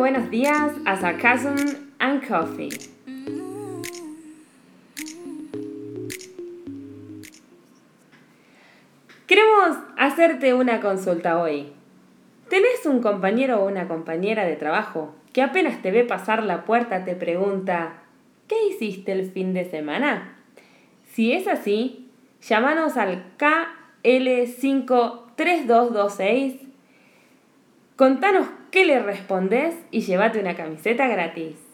buenos días a Sarcasm and Coffee. Queremos hacerte una consulta hoy. ¿Tenés un compañero o una compañera de trabajo que apenas te ve pasar la puerta te pregunta, ¿qué hiciste el fin de semana? Si es así, llámanos al KL53226, contanos qué le respondes y llévate una camiseta gratis.